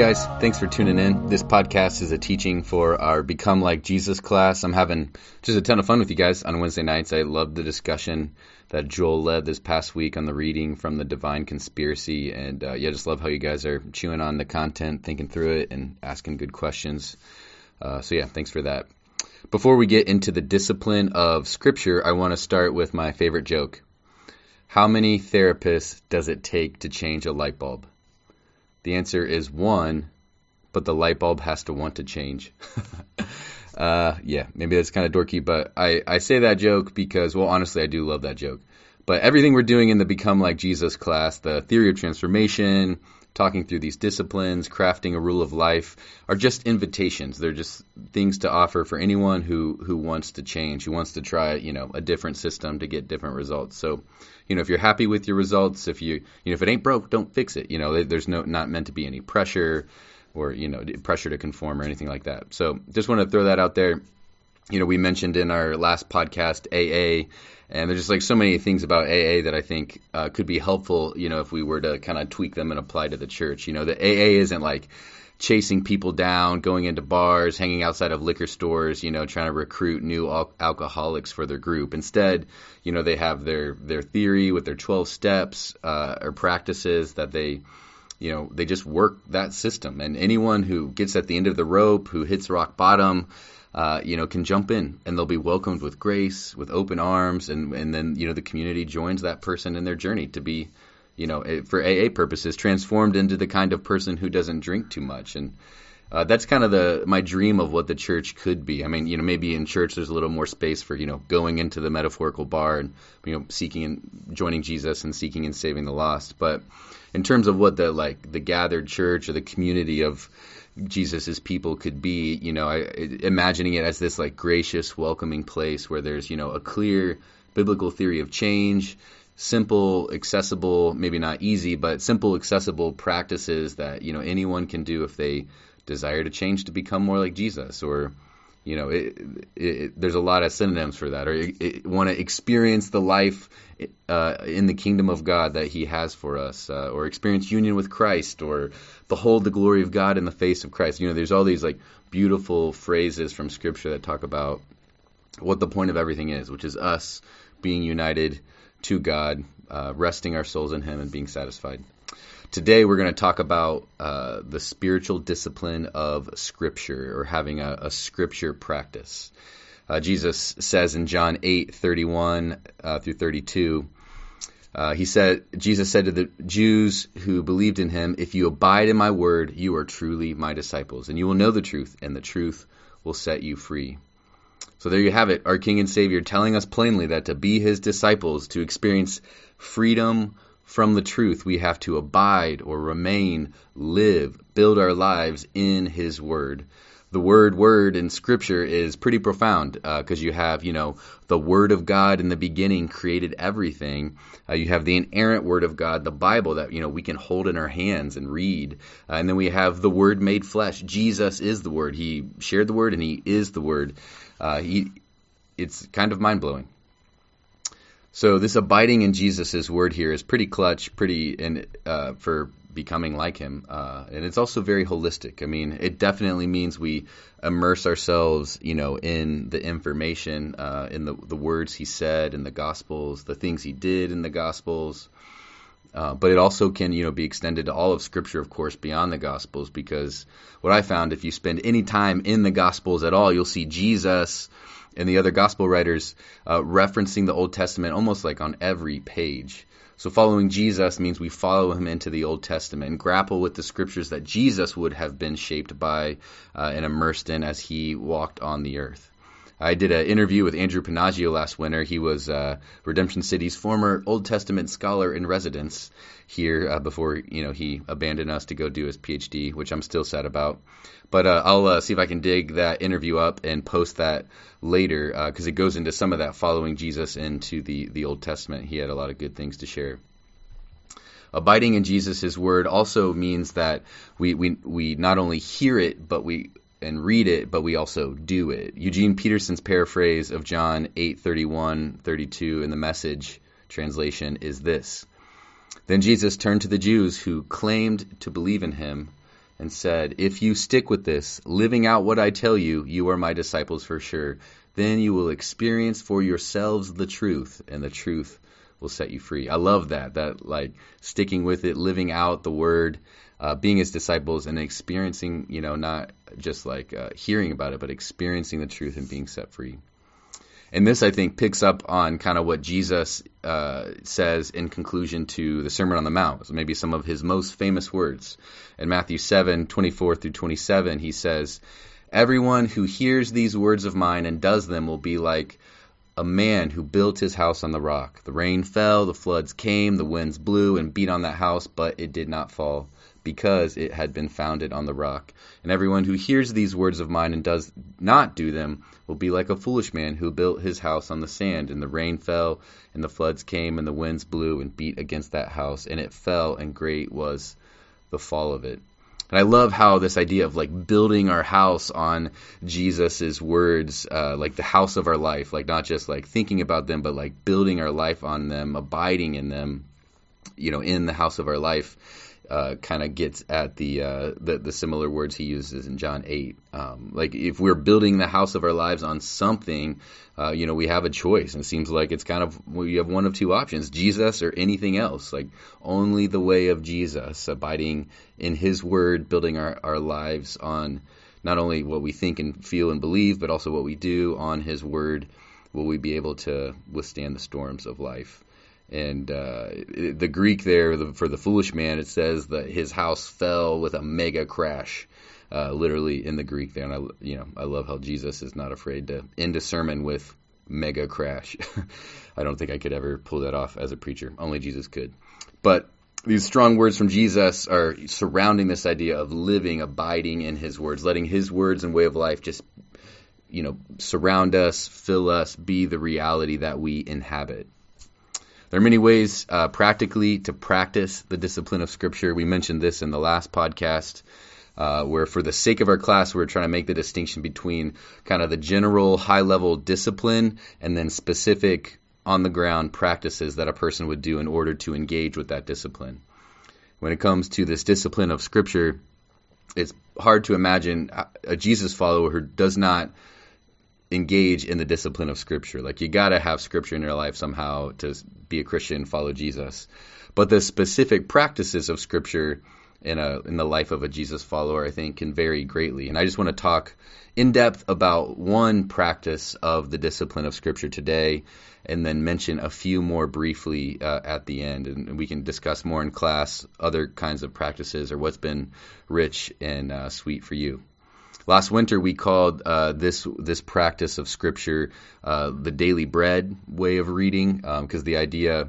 Guys, thanks for tuning in. This podcast is a teaching for our Become Like Jesus class. I'm having just a ton of fun with you guys on Wednesday nights. I love the discussion that Joel led this past week on the reading from the Divine Conspiracy, and uh, yeah, just love how you guys are chewing on the content, thinking through it, and asking good questions. Uh, so yeah, thanks for that. Before we get into the discipline of Scripture, I want to start with my favorite joke. How many therapists does it take to change a light bulb? The answer is one, but the light bulb has to want to change. uh, yeah, maybe that's kind of dorky, but I, I say that joke because, well, honestly, I do love that joke. But everything we're doing in the Become Like Jesus class, the theory of transformation, talking through these disciplines, crafting a rule of life, are just invitations. They're just things to offer for anyone who who wants to change, who wants to try, you know, a different system to get different results. So, you know, if you're happy with your results, if you, you know, if it ain't broke, don't fix it. You know, there's no not meant to be any pressure or you know pressure to conform or anything like that. So, just want to throw that out there. You know, we mentioned in our last podcast AA and there's just like so many things about AA that I think uh, could be helpful, you know, if we were to kind of tweak them and apply to the church. You know, the AA isn't like chasing people down, going into bars, hanging outside of liquor stores, you know, trying to recruit new al- alcoholics for their group. Instead, you know, they have their their theory with their 12 steps uh, or practices that they you know, they just work that system. And anyone who gets at the end of the rope, who hits rock bottom, uh, you know, can jump in and they'll be welcomed with grace, with open arms, and and then you know the community joins that person in their journey to be, you know, for AA purposes, transformed into the kind of person who doesn't drink too much and. Uh, that's kind of the my dream of what the church could be. I mean, you know, maybe in church there's a little more space for you know going into the metaphorical bar and you know seeking and joining Jesus and seeking and saving the lost. But in terms of what the like the gathered church or the community of Jesus's people could be, you know, I, imagining it as this like gracious, welcoming place where there's, you know, a clear biblical theory of change, simple, accessible, maybe not easy, but simple, accessible practices that, you know, anyone can do if they desire to change to become more like Jesus or you know, it, it, there's a lot of synonyms for that. Or want to experience the life uh, in the kingdom of God that He has for us, uh, or experience union with Christ, or behold the glory of God in the face of Christ. You know, there's all these like beautiful phrases from Scripture that talk about what the point of everything is, which is us being united to God, uh, resting our souls in Him, and being satisfied. Today, we're going to talk about uh, the spiritual discipline of Scripture or having a, a Scripture practice. Uh, Jesus says in John 8 31 uh, through 32, uh, he said, Jesus said to the Jews who believed in him, If you abide in my word, you are truly my disciples, and you will know the truth, and the truth will set you free. So there you have it, our King and Savior telling us plainly that to be his disciples, to experience freedom, from the truth, we have to abide or remain, live, build our lives in His Word. The word word in Scripture is pretty profound because uh, you have, you know, the Word of God in the beginning created everything. Uh, you have the inerrant Word of God, the Bible that, you know, we can hold in our hands and read. Uh, and then we have the Word made flesh. Jesus is the Word. He shared the Word and He is the Word. Uh, he, it's kind of mind blowing. So this abiding in Jesus' word here is pretty clutch, pretty in, uh, for becoming like Him, uh, and it's also very holistic. I mean, it definitely means we immerse ourselves, you know, in the information, uh, in the the words He said in the Gospels, the things He did in the Gospels. Uh, but it also can, you know, be extended to all of Scripture, of course, beyond the Gospels. Because what I found, if you spend any time in the Gospels at all, you'll see Jesus and the other gospel writers uh, referencing the Old Testament almost like on every page. So following Jesus means we follow him into the Old Testament and grapple with the scriptures that Jesus would have been shaped by uh, and immersed in as he walked on the earth. I did an interview with Andrew Panaggio last winter. He was uh, Redemption City's former Old Testament scholar in residence here uh, before you know he abandoned us to go do his PhD, which I'm still sad about. But uh, I'll uh, see if I can dig that interview up and post that later because uh, it goes into some of that following Jesus into the the Old Testament. He had a lot of good things to share abiding in Jesus' word also means that we, we, we not only hear it, but we and read it, but we also do it. Eugene Peterson's paraphrase of John 8:31, 32 in the Message translation is this: Then Jesus turned to the Jews who claimed to believe in him and said, If you stick with this, living out what I tell you, you are my disciples for sure. Then you will experience for yourselves the truth, and the truth will set you free. I love that, that like sticking with it, living out the word, uh, being his disciples, and experiencing, you know, not just like uh, hearing about it, but experiencing the truth and being set free. And this, I think, picks up on kind of what Jesus uh, says in conclusion to the Sermon on the Mount, so maybe some of his most famous words. In Matthew 7 24 through 27, he says, Everyone who hears these words of mine and does them will be like a man who built his house on the rock. The rain fell, the floods came, the winds blew and beat on that house, but it did not fall because it had been founded on the rock. And everyone who hears these words of mine and does not do them will be like a foolish man who built his house on the sand, and the rain fell, and the floods came, and the winds blew and beat against that house, and it fell, and great was the fall of it. And I love how this idea of like building our house on Jesus's words, uh, like the house of our life, like not just like thinking about them, but like building our life on them, abiding in them, you know, in the house of our life uh, kind of gets at the, uh, the, the similar words he uses in John eight. Um, like if we're building the house of our lives on something, uh, you know, we have a choice, and it seems like it's kind of well, you have one of two options: Jesus or anything else. Like only the way of Jesus, abiding in His Word, building our, our lives on not only what we think and feel and believe, but also what we do on His Word. Will we be able to withstand the storms of life? And uh, the Greek there the, for the foolish man, it says that his house fell with a mega crash, uh, literally in the Greek there. And I, you know, I love how Jesus is not afraid to end a sermon with mega crash. I don't think I could ever pull that off as a preacher. Only Jesus could. But these strong words from Jesus are surrounding this idea of living, abiding in His words, letting His words and way of life just, you know, surround us, fill us, be the reality that we inhabit. There are many ways uh, practically to practice the discipline of Scripture. We mentioned this in the last podcast, uh, where for the sake of our class, we're trying to make the distinction between kind of the general high level discipline and then specific on the ground practices that a person would do in order to engage with that discipline. When it comes to this discipline of Scripture, it's hard to imagine a Jesus follower who does not engage in the discipline of Scripture. Like you got to have Scripture in your life somehow to be a Christian, follow Jesus. But the specific practices of Scripture in a in the life of a Jesus follower, I think, can vary greatly. And I just want to talk in depth about one practice of the discipline of Scripture today, and then mention a few more briefly uh, at the end, and we can discuss more in class other kinds of practices or what's been rich and uh, sweet for you. Last winter, we called uh, this this practice of Scripture uh, the daily bread way of reading, because um, the idea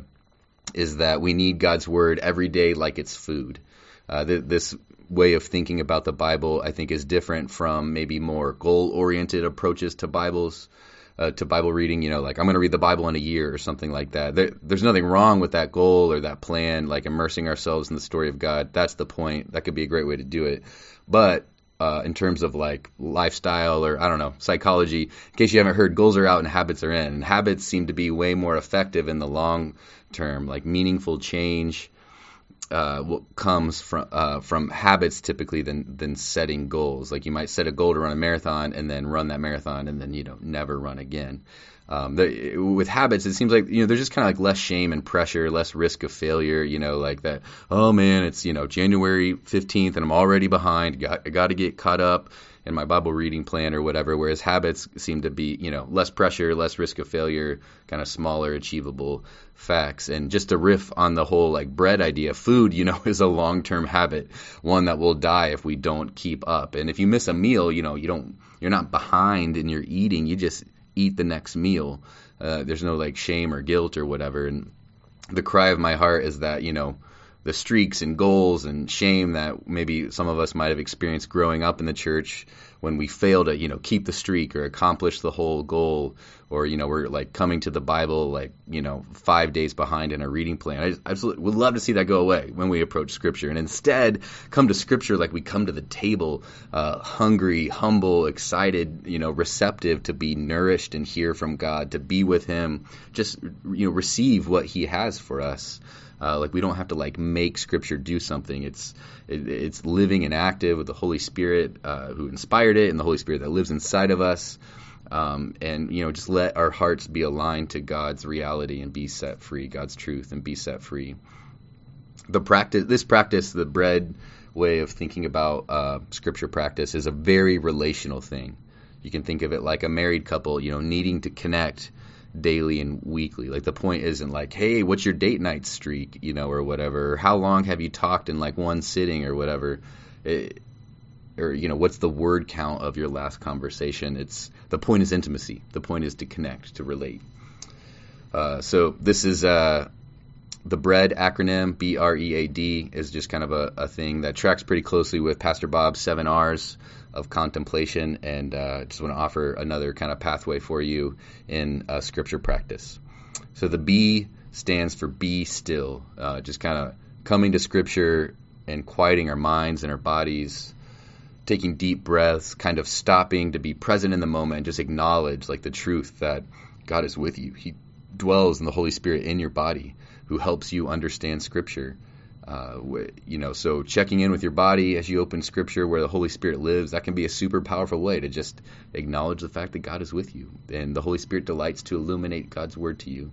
is that we need God's Word every day like it's food. Uh, th- this way of thinking about the Bible, I think, is different from maybe more goal-oriented approaches to Bibles. Uh, to Bible reading, you know, like I'm going to read the Bible in a year or something like that. There, there's nothing wrong with that goal or that plan, like immersing ourselves in the story of God. That's the point. That could be a great way to do it. But uh, in terms of like lifestyle or I don't know psychology. In case you haven't heard, goals are out and habits are in. And habits seem to be way more effective in the long term. Like meaningful change uh, comes from uh, from habits typically than than setting goals. Like you might set a goal to run a marathon and then run that marathon and then you know never run again. Um, the, with habits, it seems like you know there's just kind of like less shame and pressure, less risk of failure. You know, like that. Oh man, it's you know January 15th and I'm already behind. Got, got to get caught up in my Bible reading plan or whatever. Whereas habits seem to be you know less pressure, less risk of failure, kind of smaller, achievable facts. And just to riff on the whole like bread idea, food you know is a long-term habit, one that will die if we don't keep up. And if you miss a meal, you know you don't you're not behind in your eating. You just eat the next meal. Uh, there's no like shame or guilt or whatever. And the cry of my heart is that you know the streaks and goals and shame that maybe some of us might have experienced growing up in the church when we fail to you know keep the streak or accomplish the whole goal or you know we're like coming to the bible like you know five days behind in a reading plan. I absolutely would love to see that go away when we approach scripture and instead come to scripture like we come to the table uh, hungry humble excited you know receptive to be nourished and hear from god to be with him just you know receive what he has for us Uh, like we don't have to like make Scripture do something. It's it, it's living and active with the Holy Spirit uh, who inspired it, and the Holy Spirit that lives inside of us. Um, and you know, just let our hearts be aligned to God's reality and be set free, God's truth, and be set free. The practice, this practice, the bread way of thinking about uh, Scripture practice, is a very relational thing. You can think of it like a married couple, you know, needing to connect daily and weekly. Like the point isn't like, hey, what's your date night streak, you know, or whatever. How long have you talked in like one sitting or whatever. It, or you know, what's the word count of your last conversation? It's the point is intimacy. The point is to connect, to relate. Uh, so this is uh, the BREAD acronym, B R E A D, is just kind of a, a, thing that tracks pretty closely with Pastor Bob's seven R's of contemplation, and uh, just want to offer another kind of pathway for you in uh, scripture practice. So the B stands for be still, uh, just kind of coming to scripture and quieting our minds and our bodies, taking deep breaths, kind of stopping to be present in the moment and just acknowledge like the truth that God is with you. He dwells in the Holy Spirit in your body who helps you understand scripture. Uh, you know, so checking in with your body as you open Scripture, where the Holy Spirit lives, that can be a super powerful way to just acknowledge the fact that God is with you, and the Holy Spirit delights to illuminate God's Word to you.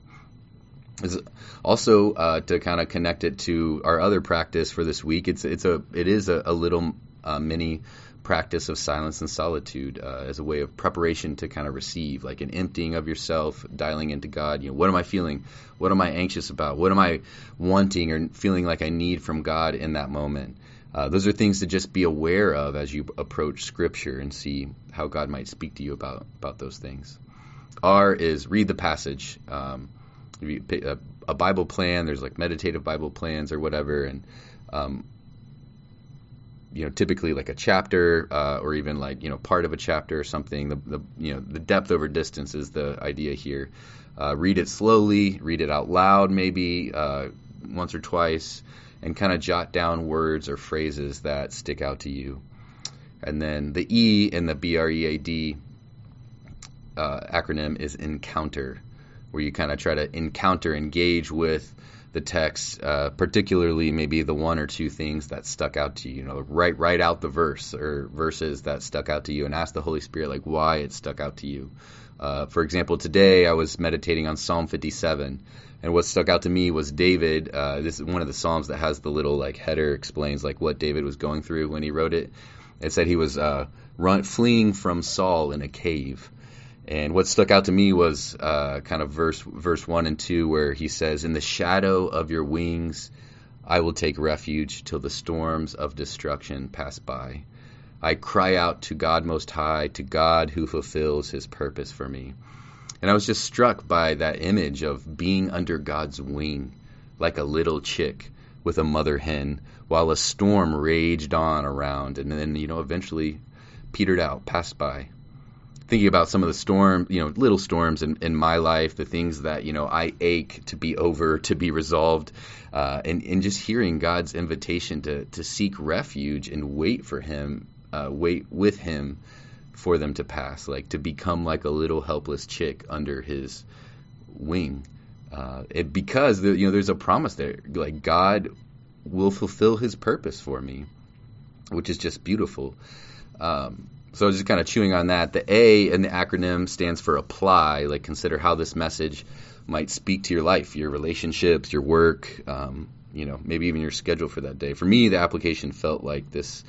also uh, to kind of connect it to our other practice for this week. It's it's a it is a, a little uh, mini practice of silence and solitude uh, as a way of preparation to kind of receive, like an emptying of yourself, dialing into God. You know, what am I feeling? What am I anxious about? What am I wanting or feeling like I need from God in that moment? Uh, those are things to just be aware of as you approach Scripture and see how God might speak to you about about those things. R is read the passage. Um, a, a Bible plan. There's like meditative Bible plans or whatever, and um, you know typically like a chapter uh, or even like you know part of a chapter or something. The, the you know the depth over distance is the idea here. Uh, read it slowly, read it out loud maybe uh, once or twice, and kind of jot down words or phrases that stick out to you. And then the E in the B R E A D uh, acronym is encounter, where you kind of try to encounter, engage with the text, uh, particularly maybe the one or two things that stuck out to you. You know, write write out the verse or verses that stuck out to you, and ask the Holy Spirit like why it stuck out to you. Uh, for example, today I was meditating on Psalm 57, and what stuck out to me was David. Uh, this is one of the psalms that has the little like header explains like what David was going through when he wrote it. It said he was uh, run, fleeing from Saul in a cave. And what stuck out to me was uh, kind of verse verse one and two, where he says, "In the shadow of your wings, I will take refuge till the storms of destruction pass by. I cry out to God Most High, to God who fulfills His purpose for me." And I was just struck by that image of being under God's wing, like a little chick with a mother hen, while a storm raged on around, and then you know eventually petered out, passed by thinking about some of the storm, you know, little storms in, in my life, the things that, you know, I ache to be over, to be resolved, uh, and, and just hearing God's invitation to, to seek refuge and wait for Him, uh, wait with Him for them to pass, like to become like a little helpless chick under His wing. Uh, it, because, the, you know, there's a promise there, like God will fulfill His purpose for me, which is just beautiful. Um, so just kind of chewing on that. The A in the acronym stands for apply. Like consider how this message might speak to your life, your relationships, your work, um, you know, maybe even your schedule for that day. For me, the application felt like this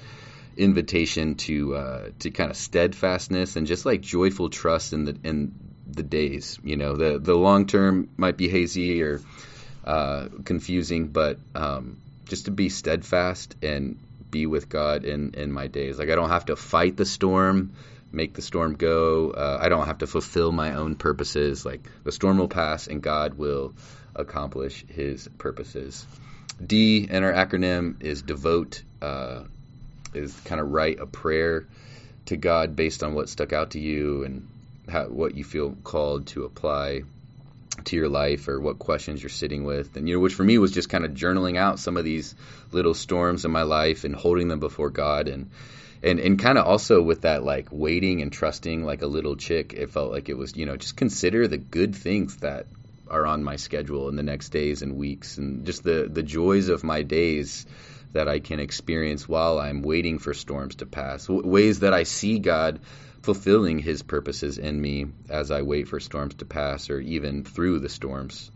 invitation to uh, to kind of steadfastness and just like joyful trust in the in the days. You know, the the long term might be hazy or uh, confusing, but um, just to be steadfast and be with God in in my days. Like I don't have to fight the storm, make the storm go. Uh, I don't have to fulfill my own purposes. Like the storm will pass and God will accomplish His purposes. D in our acronym is devote. Uh, is kind of write a prayer to God based on what stuck out to you and how, what you feel called to apply to your life or what questions you're sitting with. And you know which for me was just kind of journaling out some of these little storms in my life and holding them before God. And and and kind of also with that like waiting and trusting like a little chick it felt like it was you know just consider the good things that are on my schedule in the next days and weeks, and just the the joys of my days that I can experience while I'm waiting for storms to pass. W- ways that I see God fulfilling His purposes in me as I wait for storms to pass, or even through the storms.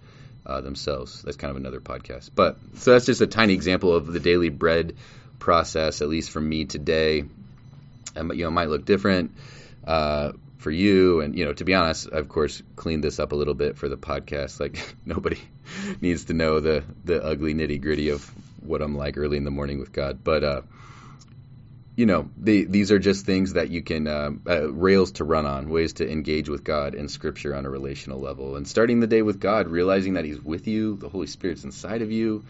Uh, themselves. That's kind of another podcast. But so that's just a tiny example of the daily bread process, at least for me today. And, you know, it might look different uh, for you. And, you know, to be honest, I, of course, cleaned this up a little bit for the podcast. Like, nobody needs to know the, the ugly nitty gritty of what I'm like early in the morning with God. But, uh, you know, these are just things that you can uh, uh, rails to run on, ways to engage with God in Scripture on a relational level, and starting the day with God, realizing that He's with you, the Holy Spirit's inside of you,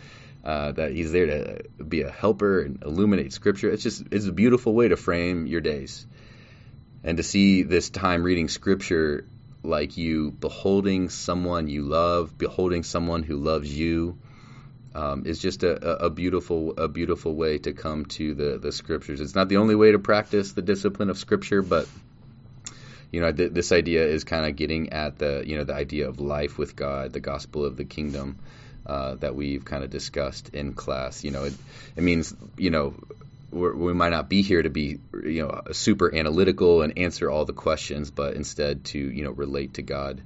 uh, that He's there to be a helper and illuminate Scripture. It's just it's a beautiful way to frame your days, and to see this time reading Scripture like you beholding someone you love, beholding someone who loves you um, is just a, a, beautiful a beautiful way to come to the the scriptures. It's not the only way to practice the discipline of scripture, but you know th- this idea is kind of getting at the you know the idea of life with God, the gospel of the kingdom uh, that we've kind of discussed in class. You know, it, it means you know we might not be here to be you know super analytical and answer all the questions, but instead to you know relate to God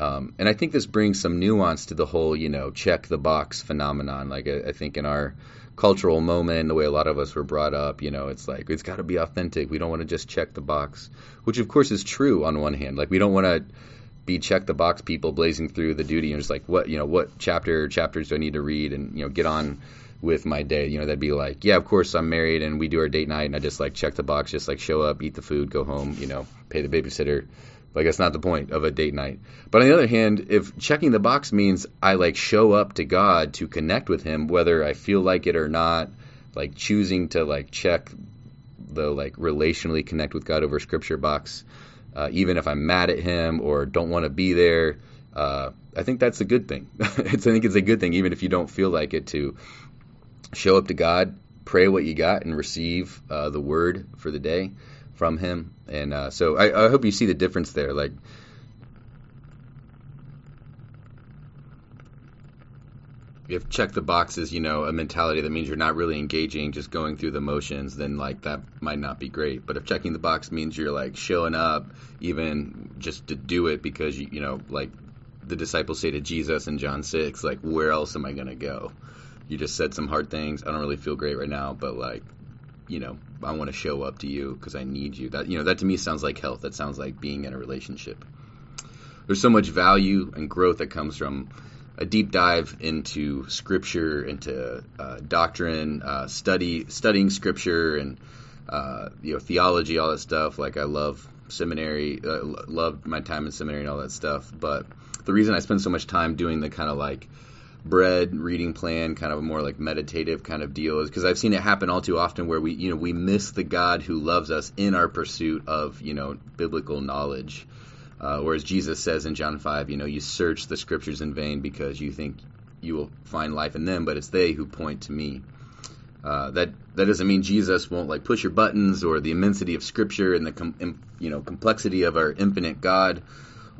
um, and I think this brings some nuance to the whole, you know, check the box phenomenon. Like I, I think in our cultural moment, the way a lot of us were brought up, you know, it's like it's got to be authentic. We don't want to just check the box, which of course is true on one hand. Like we don't want to be check the box people blazing through the duty and just like what you know what chapter chapters do I need to read and you know get on with my day. You know, that'd be like, yeah, of course I'm married and we do our date night and I just like check the box, just like show up, eat the food, go home, you know, pay the babysitter like that's not the point of a date night. But on the other hand, if checking the box means I like show up to God to connect with him whether I feel like it or not, like choosing to like check the like relationally connect with God over scripture box, uh, even if I'm mad at him or don't want to be there, uh, I think that's a good thing. I think it's a good thing, even if you don't feel like it, to show up to God, pray what you got, and receive uh, the word for the day from him. And uh, so I, I hope you see the difference there. Like, if check the box boxes, you know, a mentality that means you're not really engaging, just going through the motions, then like that might not be great. But if checking the box means you're like showing up, even just to do it because you, you know, like the disciples say to Jesus in John six, like, where else am I gonna go? You just said some hard things. I don't really feel great right now, but like, you know, I want to show up to you because I need you. That you know, that to me sounds like health. That sounds like being in a relationship. There's so much value and growth that comes from a deep dive into scripture, into uh, doctrine, uh, study, studying scripture, and uh, you know theology, all that stuff. Like I love seminary, uh, loved my time in seminary and all that stuff. But the reason I spend so much time doing the kind of like bread reading plan, kind of a more like meditative kind of deal, is because I've seen it happen all too often where we, you know, we miss the God who loves us in our pursuit of, you know, biblical knowledge. Uh, whereas Jesus says in John 5, you know, you search the scriptures in vain because you think you will find life in them, but it's they who point to me. Uh, that that doesn't mean Jesus won't like push your buttons or the immensity of Scripture and the com- you know complexity of our infinite God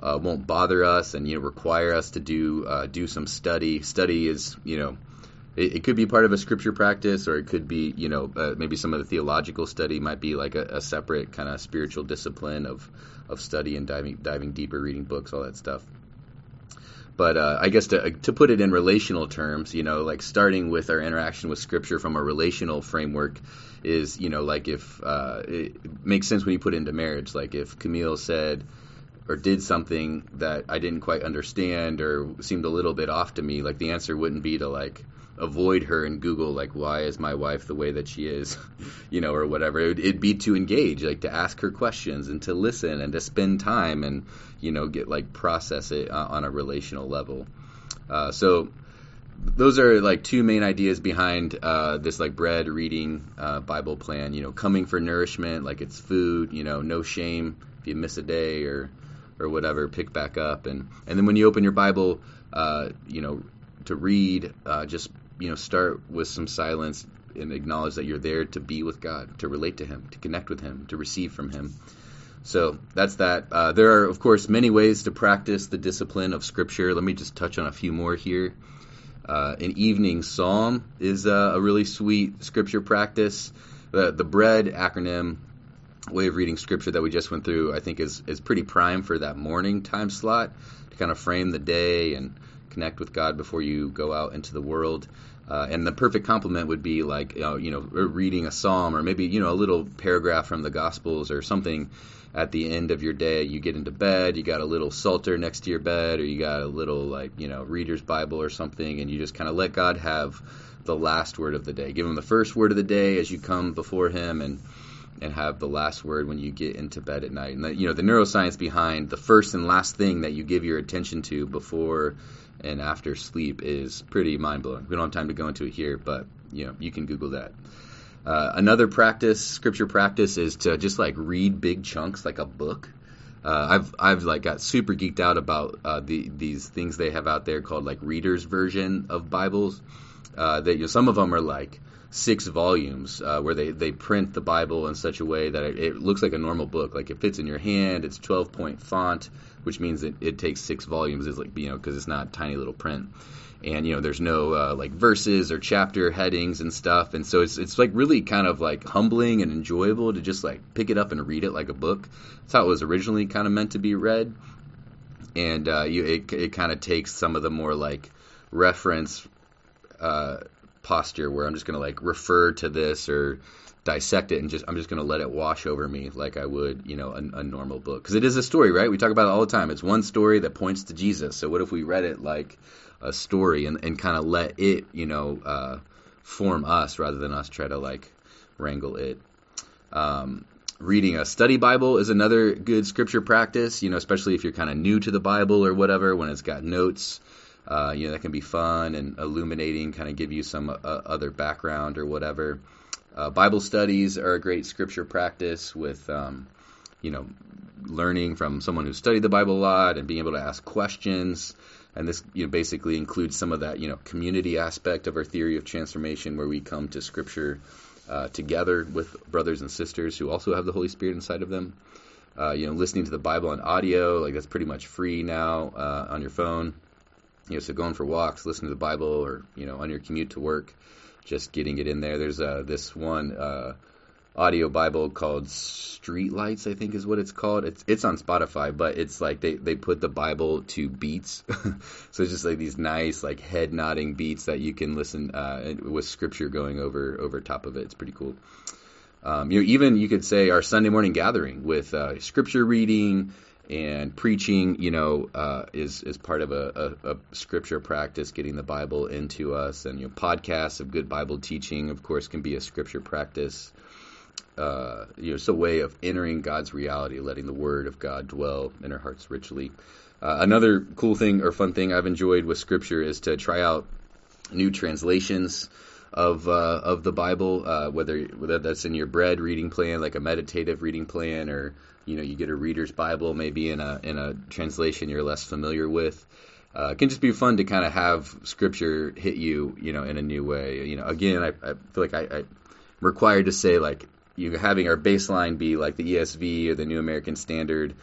uh, won't bother us and you know require us to do uh, do some study. Study is you know it, it, could be part of a scripture practice or it could be you know uh, maybe some of the theological study might be like a, a separate kind of spiritual discipline of of study and diving diving deeper, reading books, all that stuff. But uh, I guess to to put it in relational terms, you know, like starting with our interaction with Scripture from a relational framework is, you know, like if uh, it makes sense when you put it into marriage. Like if Camille said, or did something that I didn't quite understand or seemed a little bit off to me, like the answer wouldn't be to like avoid her and Google like why is my wife the way that she is, you know, or whatever. It would, it'd be to engage, like to ask her questions and to listen and to spend time and you know get like process it uh, on a relational level. Uh, so those are like two main ideas behind uh, this like bread reading uh, Bible plan. You know, coming for nourishment, like it's food. You know, no shame if you miss a day or or whatever, pick back up, and and then when you open your Bible, uh, you know, to read, uh, just you know, start with some silence and acknowledge that you're there to be with God, to relate to Him, to connect with Him, to receive from Him. So that's that. Uh, there are, of course, many ways to practice the discipline of Scripture. Let me just touch on a few more here. Uh, an evening psalm is uh, a really sweet Scripture practice. The, the bread acronym way of reading Scripture that we just went through, I think, is is pretty prime for that morning time slot to kind of frame the day and connect with God before you go out into the world. Uh, and the perfect complement would be like you know, you know reading a psalm or maybe you know a little paragraph from the Gospels or something at the end of your day. You get into bed, you got a little psalter next to your bed, or you got a little like you know Reader's Bible or something, and you just kind of let God have the last word of the day. Give Him the first word of the day as you come before Him, and and have the last word when you get into bed at night. And the, you know the neuroscience behind the first and last thing that you give your attention to before and after sleep is pretty mind blowing. We don't have time to go into it here, but you know you can Google that. Uh, another practice, scripture practice, is to just like read big chunks like a book. Uh, I've I've like got super geeked out about uh, the these things they have out there called like readers version of Bibles. Uh, that you know, some of them are like six volumes uh, where they, they print the Bible in such a way that it, it, looks like a normal book. Like it fits in your hand. It's 12 point font, which means it, it takes six volumes. Is like you know because it's not tiny little print. And you know there's no uh, like verses or chapter headings and stuff, and so it's it's like really kind of like humbling and enjoyable to just like pick it up and read it like a book. That's how it was originally kind of meant to be read, and uh, you, it it kind of takes some of the more like reference uh, posture where I'm just going to like refer to this or dissect it and just I'm just going to let it wash over me like I would, you know, a, a normal book. Because it is a story, right? We talk about it all the time. It's one story that points to Jesus. So what if we read it like a story and, and kind of let it, you know, uh, form us rather than us try to like wrangle it. Um, reading a study Bible is another good scripture practice, you know, especially if you're kind of new to the Bible or whatever, when it's got notes. Uh, you know, that can be fun and illuminating, kind of give you some uh, other background or whatever. Uh, Bible studies are a great scripture practice with, um, you know, learning from someone who studied the Bible a lot and being able to ask questions. And this, you know, basically includes some of that, you know, community aspect of our theory of transformation, where we come to Scripture uh, together with brothers and sisters who also have the Holy Spirit inside of them. Uh, you know, listening to the Bible on audio, like that's pretty much free now uh, on your phone you know, so going for walks, listening to the Bible, or you know, on your commute to work, just getting it in there. There's uh, this one uh, audio Bible called Streetlights, I think is what it's called. It's it's on Spotify, but it's like they, they put the Bible to beats, so it's just like these nice like head nodding beats that you can listen uh, with scripture going over over top of it. It's pretty cool. Um, you know, even you could say our Sunday morning gathering with uh, scripture reading and preaching, you know, uh, is is part of a, a, a, scripture practice, getting the Bible into us, and you know, podcasts of good Bible teaching, of course, can be a scripture practice. Uh, you know, it's a way of entering God's reality, letting the Word of God dwell in our hearts richly. Uh, another cool thing or fun thing I've enjoyed with Scripture is to try out new translations of uh, of the Bible, uh, whether whether that's in your bread reading plan, like a meditative reading plan, or you know you get a reader's Bible, maybe in a in a translation you're less familiar with. Uh, it can just be fun to kind of have Scripture hit you, you know, in a new way. You know, again, I, I feel like I, I'm required to say like you having our baseline be like the ESV or the New American Standard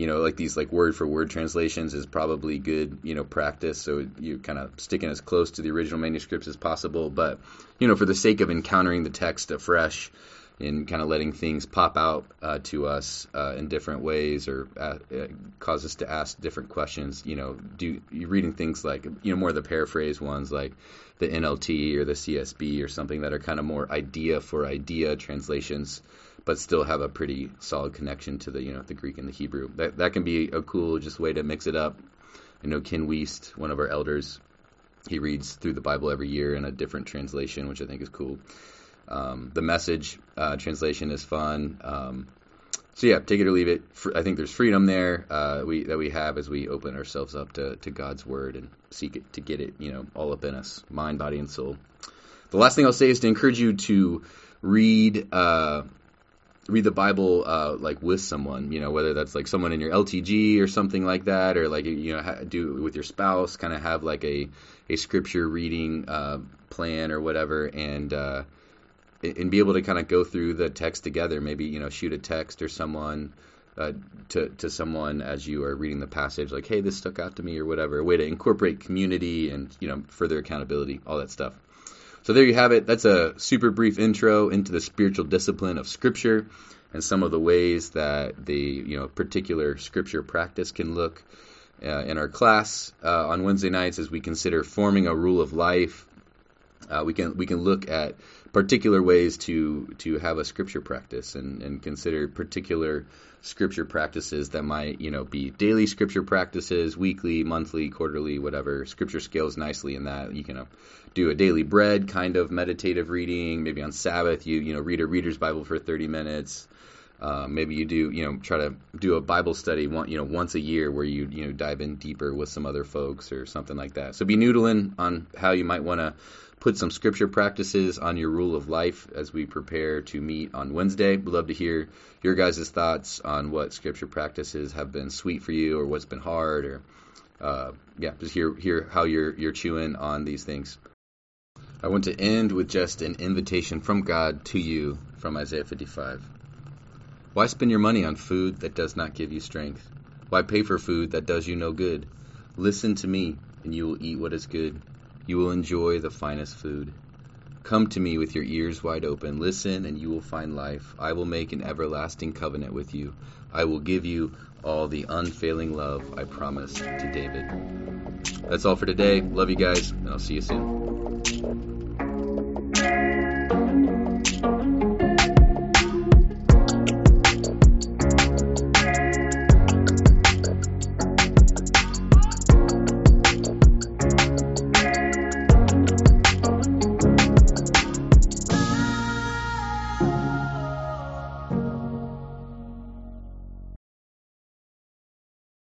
you know, like these like word for word translations is probably good, you know, practice. So you kind of sticking as close to the original manuscripts as possible. But, you know, for the sake of encountering the text afresh and kind of letting things pop out uh, to us uh, in different ways or uh, uh cause us to ask different questions, you know, do you reading things like, you know, more of the paraphrase ones like the NLT or the CSB or something that are kind of more idea for idea translations but still have a pretty solid connection to the you know the Greek and the Hebrew. That that can be a cool just way to mix it up. I know Ken Wiest, one of our elders, he reads through the Bible every year in a different translation, which I think is cool. Um, the message uh, translation is fun. Um, so yeah, take it or leave it. I think there's freedom there uh, we, that we have as we open ourselves up to, to God's word and seek it to get it, you know, all up in us, mind, body, and soul. The last thing I'll say is to encourage you to read uh, read the Bible uh, like with someone, you know, whether that's like someone in your LTG or something like that, or like you know do it with your spouse, kind of have like a a scripture reading uh, plan or whatever, and uh, and be able to kind of go through the text together. Maybe you know shoot a text or someone uh, to to someone as you are reading the passage, like, hey, this stuck out to me or whatever. A way to incorporate community and you know further accountability, all that stuff. So there you have it. That's a super brief intro into the spiritual discipline of Scripture and some of the ways that the you know particular Scripture practice can look. Uh, in our class uh, on Wednesday nights, as we consider forming a rule of life, uh, we can we can look at particular ways to to have a scripture practice and, and consider particular scripture practices that might you know be daily scripture practices, weekly, monthly, quarterly, whatever. Scripture scales nicely in that you can know, do a daily bread kind of meditative reading. Maybe on Sabbath you you know read a reader's Bible for 30 minutes. Uh, maybe you do, you know, try to do a Bible study, one, you know, once a year where you, you know, dive in deeper with some other folks or something like that. So be noodling on how you might want to put some scripture practices on your rule of life as we prepare to meet on Wednesday. We'd love to hear your guys' thoughts on what scripture practices have been sweet for you or what's been hard or uh, yeah, just hear hear how you're you're chewing on these things. I want to end with just an invitation from God to you from Isaiah 55. Why spend your money on food that does not give you strength? Why pay for food that does you no good? Listen to me, and you will eat what is good you will enjoy the finest food. Come to me with your ears wide open. Listen, and you will find life. I will make an everlasting covenant with you. I will give you all the unfailing love I promised to David. That's all for today. Love you guys, and I'll see you soon.